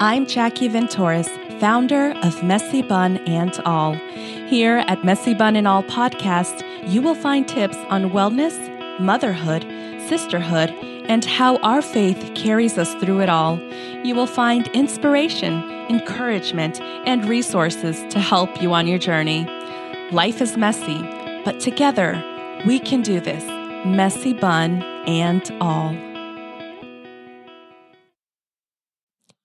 I'm Jackie Venturis, founder of Messy Bun and All. Here at Messy Bun and All podcast, you will find tips on wellness, motherhood, sisterhood, and how our faith carries us through it all. You will find inspiration, encouragement, and resources to help you on your journey. Life is messy, but together we can do this. Messy Bun and All.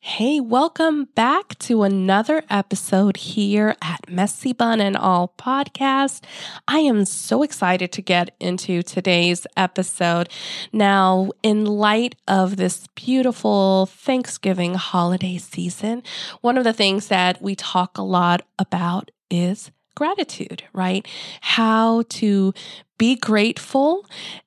Hey, welcome back to another episode here at Messy Bun and All podcast. I am so excited to get into today's episode. Now, in light of this beautiful Thanksgiving holiday season, one of the things that we talk a lot about is gratitude, right? How to be grateful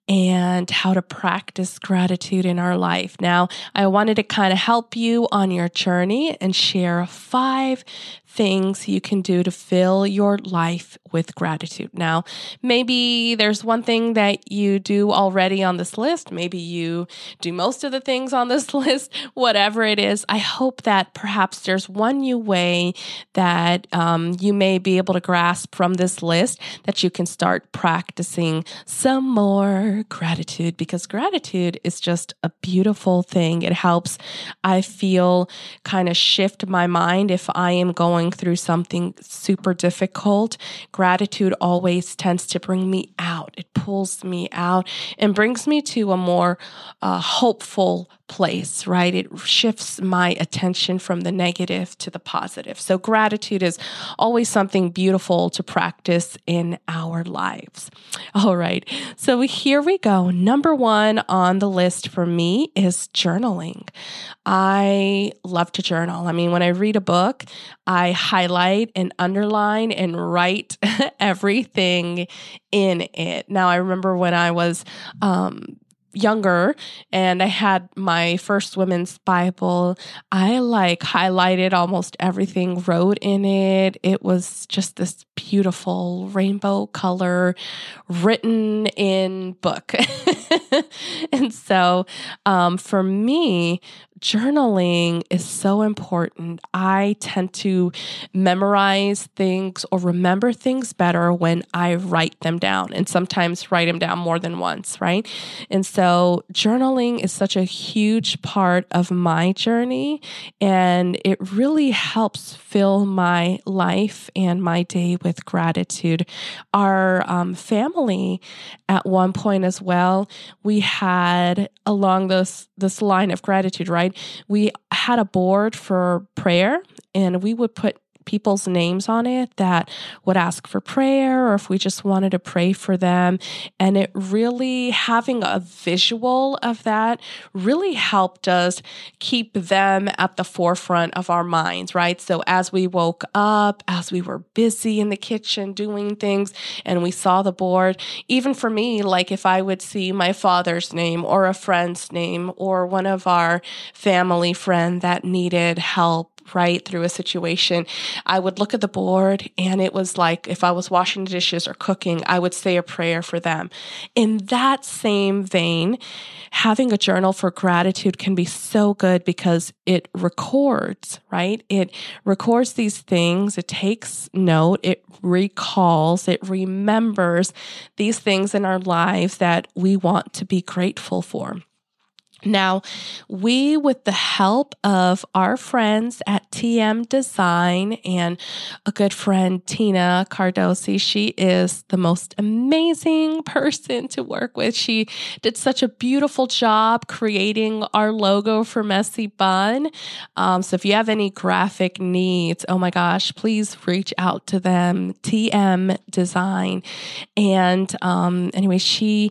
and how to practice gratitude in our life. Now, I wanted to kind of help you on your journey and share five things you can do to fill your life with gratitude. Now, maybe there's one thing that you do already on this list. Maybe you do most of the things on this list, whatever it is. I hope that perhaps there's one new way that um, you may be able to grasp from this list that you can start practicing some more gratitude because gratitude is just a beautiful thing. It helps, I feel, kind of shift my mind if I am going through something super difficult. Gratitude always tends to bring me out, it pulls me out and brings me to a more uh, hopeful place, right? It shifts my attention from the negative to the positive. So, gratitude is always something beautiful to practice in our lives. All right. So, here we go. Number one on the list for me is journaling. I love to journal. I mean, when I read a book, I highlight and underline and write everything in it. Now, I remember when I was, um, younger and I had my first women's Bible, I like highlighted almost everything, wrote in it. It was just this beautiful rainbow color written in book. and so um, for me, journaling is so important. I tend to memorize things or remember things better when I write them down and sometimes write them down more than once, right? And so journaling is such a huge part of my journey and it really helps fill my life and my day with gratitude. Our um, family at one point as well, we had along this this line of gratitude, right? we had a board for prayer and we would put people's names on it that would ask for prayer or if we just wanted to pray for them. And it really, having a visual of that really helped us keep them at the forefront of our minds, right? So as we woke up, as we were busy in the kitchen doing things, and we saw the board, even for me, like if I would see my father's name or a friend's name or one of our family friend that needed help right through a situation, I would look at the board and it was like if I was washing the dishes or cooking, I would say a prayer for them. In that same vein, having a journal for gratitude can be so good because it records, right? It records these things, it takes note, it recalls, it remembers these things in our lives that we want to be grateful for. Now, we, with the help of our friends at TM Design and a good friend, Tina Cardosi, she is the most amazing person to work with. She did such a beautiful job creating our logo for Messy Bun. Um, so, if you have any graphic needs, oh my gosh, please reach out to them, TM Design. And um, anyway, she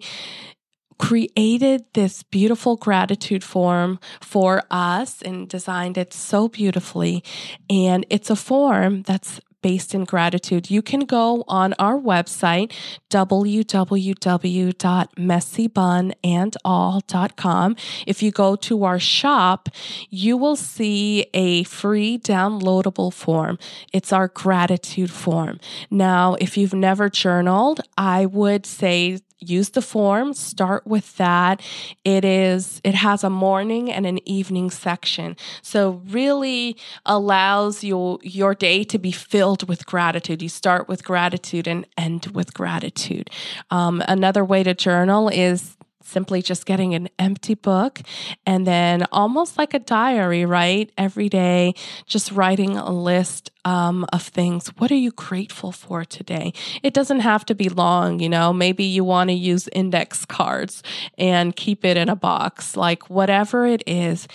created this beautiful gratitude form for us and designed it so beautifully. And it's a form that's based in gratitude. You can go on our website, www.messybunandall.com. If you go to our shop, you will see a free downloadable form. It's our gratitude form. Now, if you've never journaled, I would say use the form, start with that. It is it has a morning and an evening section. So really allows your your day to be filled with gratitude. You start with gratitude and end with gratitude. Um, another way to journal is simply just getting an empty book and then almost like a diary, right? Every day, just writing a list um, of things. What are you grateful for today? It doesn't have to be long, you know. Maybe you want to use index cards and keep it in a box, like whatever it is.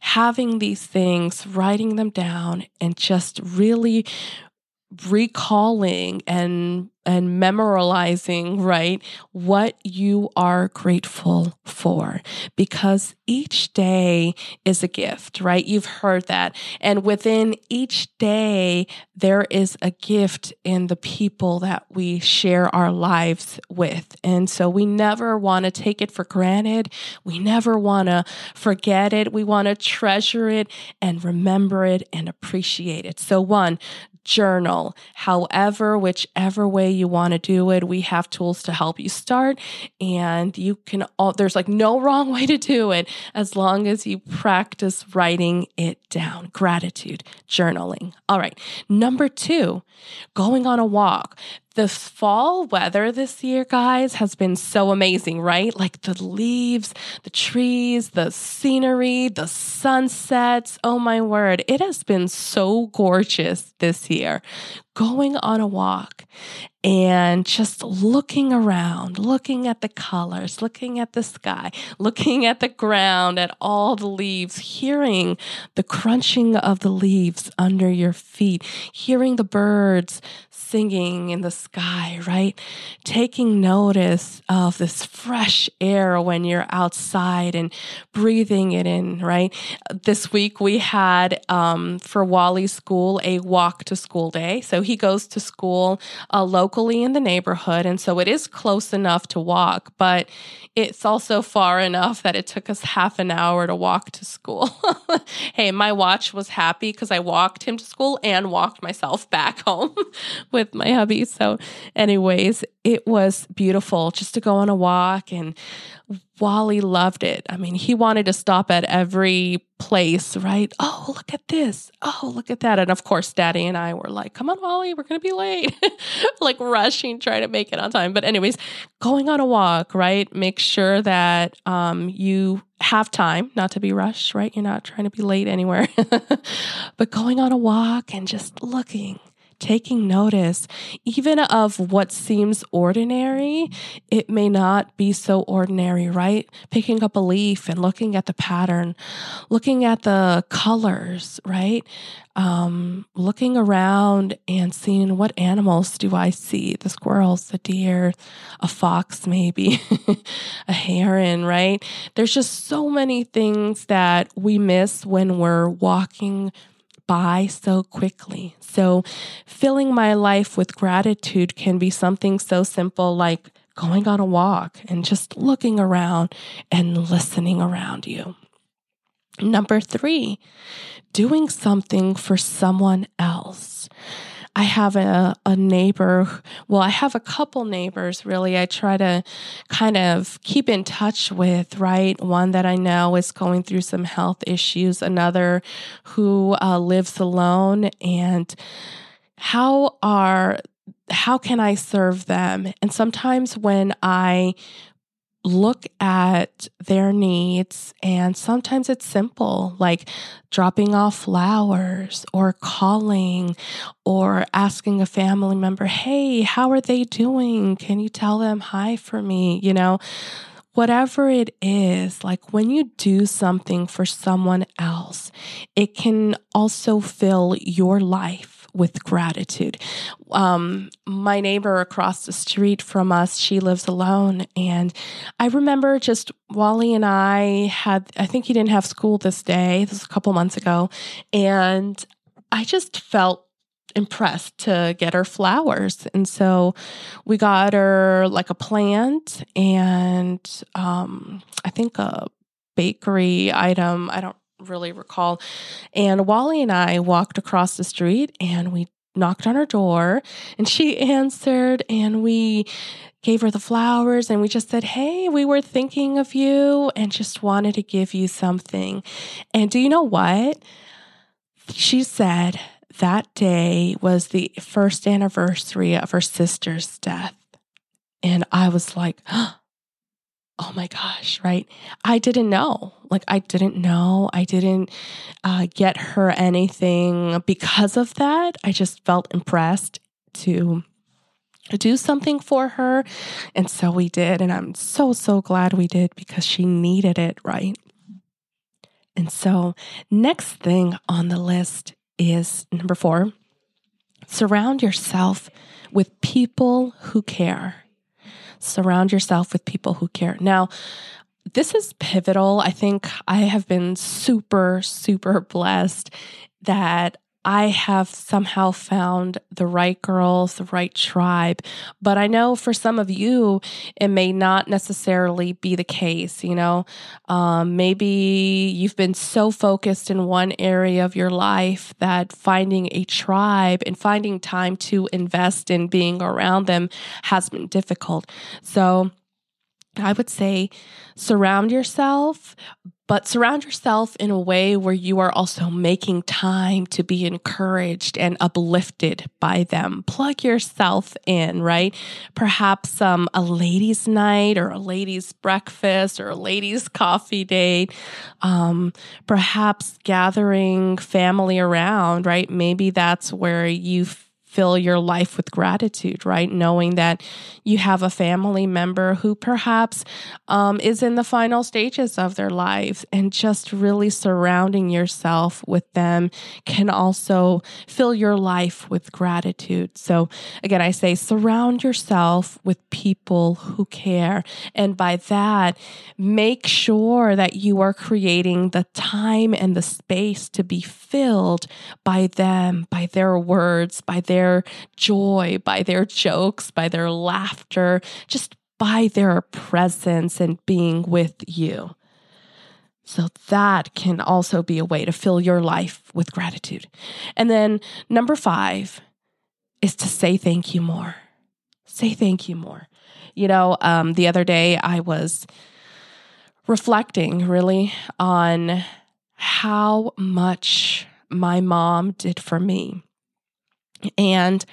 Having these things, writing them down, and just really recalling and and memorializing right what you are grateful for. Because each day is a gift right? You've heard that. And within each day there is a gift in the people that we share our lives with. And so we never want to take it for granted. We never want to forget it. We want to treasure it and remember it and appreciate it. So one journal, however, whichever way you want to do it. We have tools to help you start, and you can, all, there's like no wrong way to do it as long as you practice writing it down. Gratitude, journaling. All right. Number two, going on a walk the fall weather this year, guys, has been so amazing, right? Like the leaves, the trees, the scenery, the sunsets. Oh my word. It has been so gorgeous this year. Going on a walk and just looking around, looking at the colors, looking at the sky, looking at the ground, at all the leaves, hearing the crunching of the leaves under your feet, hearing the birds singing in the sky, right? Taking notice of this fresh air when you're outside and breathing it in, right? This week we had um, for Wally's school a walk to school day. So he goes to school uh, locally in the neighborhood. And so it is close enough to walk, but it's also far enough that it took us half an hour to walk to school. hey, my watch was happy because I walked him to school and walked myself back home with my hubby. So, anyways, it was beautiful just to go on a walk and Wally loved it. I mean, he wanted to stop at every place, right? Oh, look at this. Oh, look at that. And of course, Daddy and I were like, come on, Wally, we're going to be late. like rushing, trying to make it on time. But, anyways, going on a walk, right? Make sure that um, you have time not to be rushed, right? You're not trying to be late anywhere. but going on a walk and just looking taking notice, even of what seems ordinary, it may not be so ordinary, right? Picking up a leaf and looking at the pattern, looking at the colors, right? Um, looking around and seeing what animals do I see? The squirrels, the deer, a fox, maybe, a heron, right? There's just so many things that we miss when we're walking by so quickly. So, filling my life with gratitude can be something so simple like going on a walk and just looking around and listening around you. Number three, doing something for someone else. I have a, a neighbor. Well, I have a couple neighbors really. I try to kind of keep in touch with, right? One that I know is going through some health issues, another who uh, lives alone. And how are how can I serve them? And sometimes when I look at their needs. And sometimes it's simple, like dropping off flowers or calling or asking a family member, Hey, how are they doing? Can you tell them hi for me? You know, whatever it is, like when you do something for someone else, it can also fill your life with gratitude. Um, my neighbor across the street from us, she lives alone. And I remember just Wally and I had, I think he didn't have school this day. This was a couple months ago. And I just felt impressed to get her flowers. And so we got her like a plant and um, I think a bakery item. I don't really recall. And Wally and I walked across the street and we knocked on her door and she answered and we gave her the flowers and we just said, Hey, we were thinking of you and just wanted to give you something. And do you know what? She said that day was the first anniversary of her sister's death. And I was like, oh my gosh, right? I didn't know. Like, I didn't know. I didn't uh, get her anything because of that. I just felt impressed to do something for her. And so we did. And I'm so, so glad we did because she needed it, right? And so, next thing on the list is number four surround yourself with people who care. Surround yourself with people who care. Now, this is pivotal. I think I have been super, super blessed that I have somehow found the right girls, the right tribe. But I know for some of you, it may not necessarily be the case. You know, um, maybe you've been so focused in one area of your life that finding a tribe and finding time to invest in being around them has been difficult. So, I would say surround yourself, but surround yourself in a way where you are also making time to be encouraged and uplifted by them. Plug yourself in, right? Perhaps um, a ladies' night or a ladies' breakfast or a ladies' coffee date. Um, perhaps gathering family around, right? Maybe that's where you fill your life with gratitude, right? Knowing that you have a family member who perhaps um, is in the final stages of their lives and just really surrounding yourself with them can also fill your life with gratitude. So, again, I say surround yourself with people who care. And by that, make sure that you are creating the time and the space to be filled by them, by their words, by their their joy, by their jokes, by their laughter, just by their presence and being with you. So that can also be a way to fill your life with gratitude. And then number five is to say thank you more. Say thank you more. You know, um, the other day I was reflecting really on how much my mom did for me. And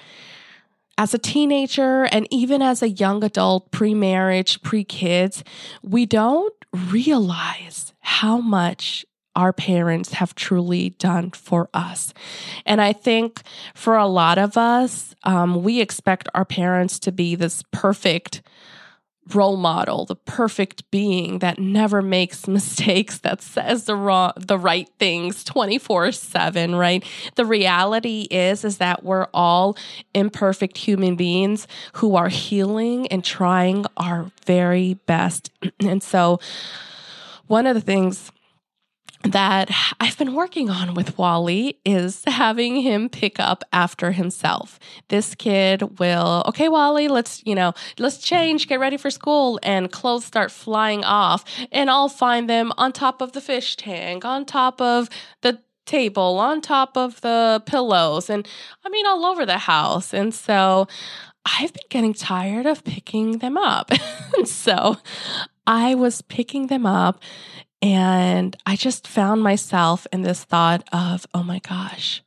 as a teenager and even as a young adult, pre marriage, pre kids, we don't realize how much our parents have truly done for us. And I think for a lot of us, um, we expect our parents to be this perfect role model, the perfect being that never makes mistakes, that says the wrong, the right things 24/7, right? The reality is is that we're all imperfect human beings who are healing and trying our very best. and so one of the things that I've been working on with Wally is having him pick up after himself. This kid will, okay, Wally, let's, you know, let's change, get ready for school, and clothes start flying off. And I'll find them on top of the fish tank, on top of the table, on top of the pillows, and I mean, all over the house. And so I've been getting tired of picking them up. so I was picking them up and I just found myself in this thought of, oh my gosh,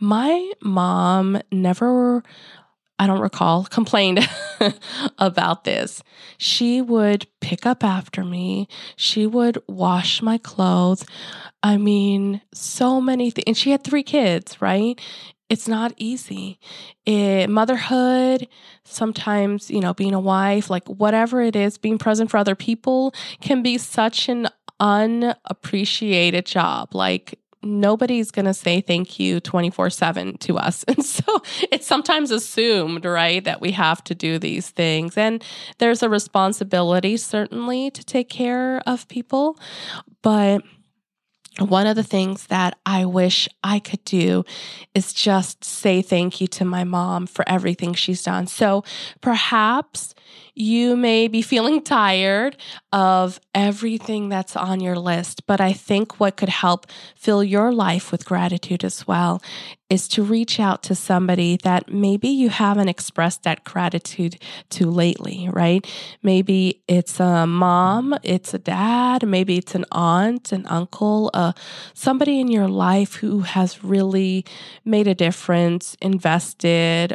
my mom never, I don't recall, complained about this. She would pick up after me, she would wash my clothes. I mean, so many things. And she had three kids, right? it's not easy. It, motherhood, sometimes, you know, being a wife, like whatever it is, being present for other people can be such an unappreciated job. Like nobody's going to say thank you 24 7 to us. And so it's sometimes assumed, right, that we have to do these things. And there's a responsibility, certainly, to take care of people. But one of the things that I wish I could do is just say thank you to my mom for everything she's done. So perhaps you may be feeling tired of everything that's on your list, but I think what could help fill your life with gratitude as well is to reach out to somebody that maybe you haven't expressed that gratitude to lately, right? Maybe it's a mom, it's a dad, maybe it's an aunt, an uncle, uh, somebody in your life who has really made a difference, invested,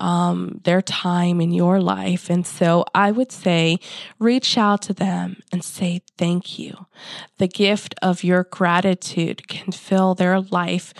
um, their time in your life. And so I would say reach out to them and say thank you. The gift of your gratitude can fill their life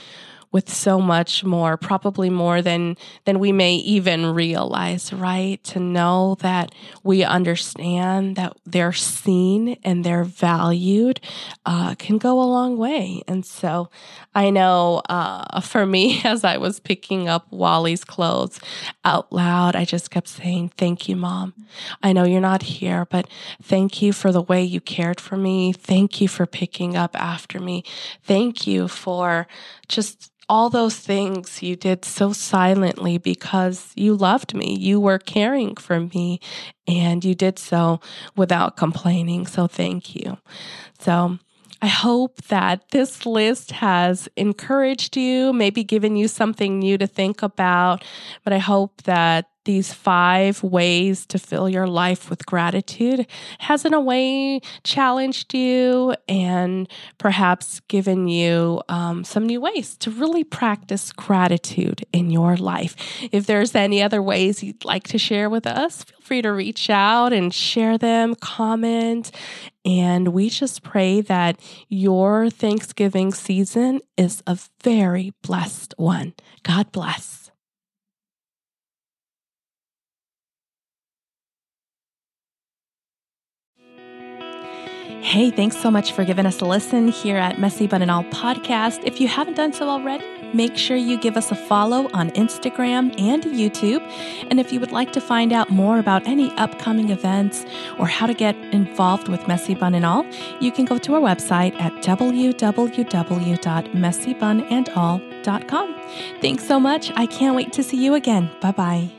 with so much more, probably more than than we may even realize, right? To know that we understand that they're seen and they're valued uh, can go a long way. And so, I know uh, for me, as I was picking up Wally's clothes out loud, I just kept saying, "Thank you, mom. I know you're not here, but thank you for the way you cared for me. Thank you for picking up after me. Thank you for just." all those things you did so silently because you loved me. You were caring for me and you did so without complaining. So thank you. So I hope that this list has encouraged you, maybe given you something new to think about. But I hope that these five ways to fill your life with gratitude has, in a way, challenged you and perhaps given you um, some new ways to really practice gratitude in your life. If there's any other ways you'd like to share with us, feel free to reach out and share them, comment. And we just pray that your Thanksgiving season is a very blessed one. God bless. Hey, thanks so much for giving us a listen here at Messy Bun and All podcast. If you haven't done so already, make sure you give us a follow on Instagram and YouTube. And if you would like to find out more about any upcoming events or how to get involved with Messy Bun and All, you can go to our website at www.messybunandall.com. Thanks so much. I can't wait to see you again. Bye bye.